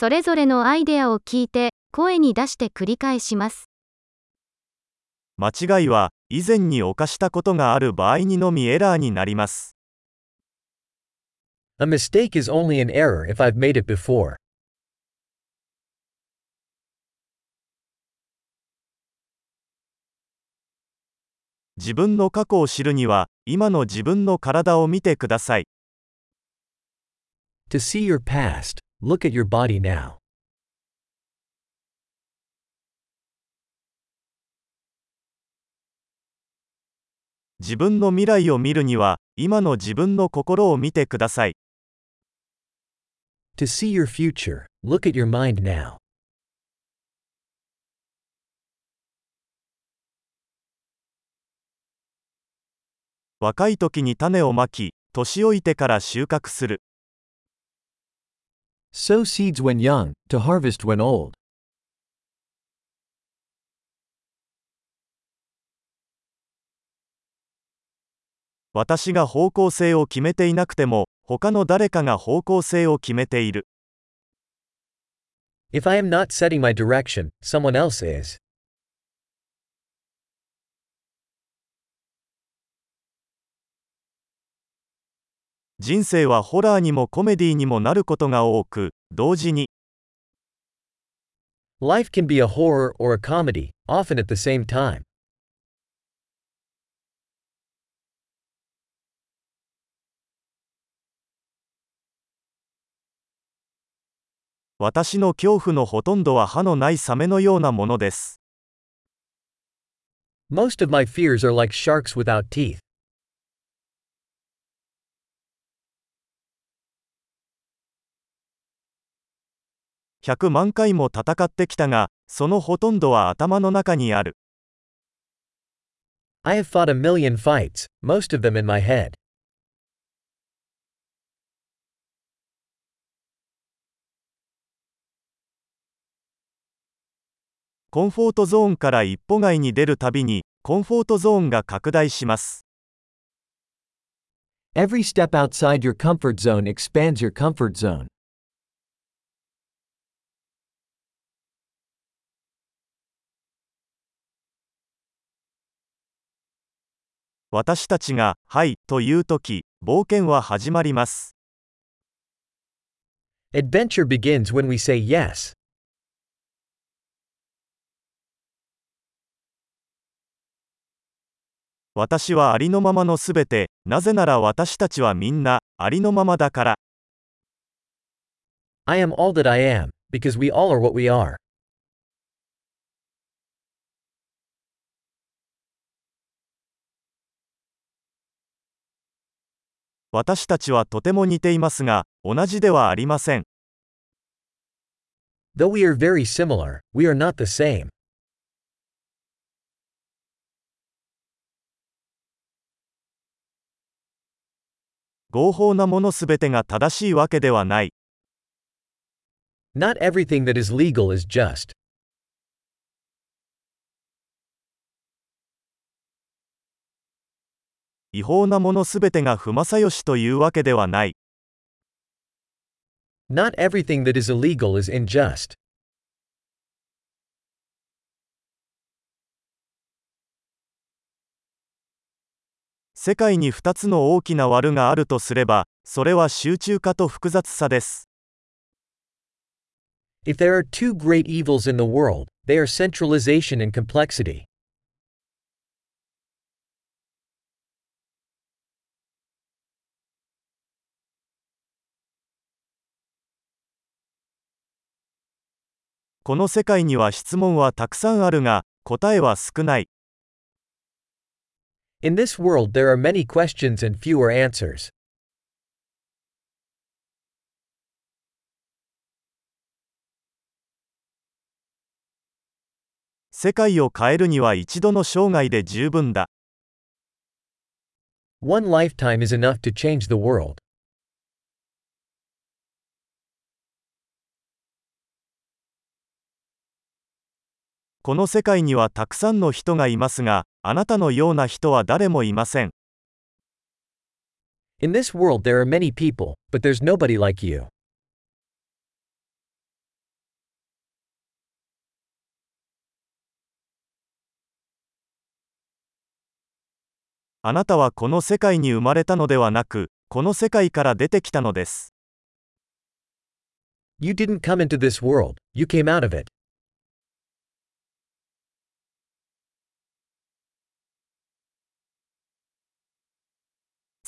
それぞれのアイデアを聞いて、声に出して繰り返します。間違いは以前に犯したことがある場合にのみエラーになります A mistake is only an error if I've made it before. 自分の過去を知るには今の自分の体を見てください To see your past, look at your body now. 自分の未来を見るには今の自分の心を見てください To see your future, look at your mind now. 若い時に種をまき年老いてから収穫する Sow seeds when young, to harvest when old. 私が方向性を決めていなくても他の誰かが方向性を決めている If I am not setting my direction, someone else is. 人生はホラーにもコメディにもなることが多く同時に Life can be a horror or a comedy, often at the same time. 私の恐怖のほとんどは歯のないサメのようなものです Most of my fears are like sharks without teeth. 100万回も戦ってきたがそのほとんどは頭の中にある I have fought a million fights, most of them in my head. コンフォートゾーンから一歩外に出るたびにコンフォートゾーンが拡大します Every step outside your comfort zone expands your comfort zone. 私たちが「はい」というとき冒険は始まります Adventure begins when we say yes. 私はありのままのすべてなぜなら私たちはみんなありのままだから I am all that I am, because we all are what we are. 私たちはとても似ていますが同じではありません Though we are very similar, we are not the same. 合法なものすべてが正しいわけではない Not everything that is legal is just. 違法なものすべてが不正義というわけではない Not everything that is illegal is unjust. 世界に2つの大きな悪があるとすればそれは集中化と複雑さです If there are two great evils in the world, they are centralization and complexity. この世界には質問はたくさんあるが答えは少ない In this world, there are many questions and fewer answers. 世界を変えるには一度の生涯で十分だ One lifetime is enough to change the world. この世界にはたくさんの人がいますが、あなたのような人は誰もいません。In this world there are many people, but there's nobody like you. あなたはこの世界に生まれたのではなく、この世界から出てきたのです。You didn't come into this world, you came out of it.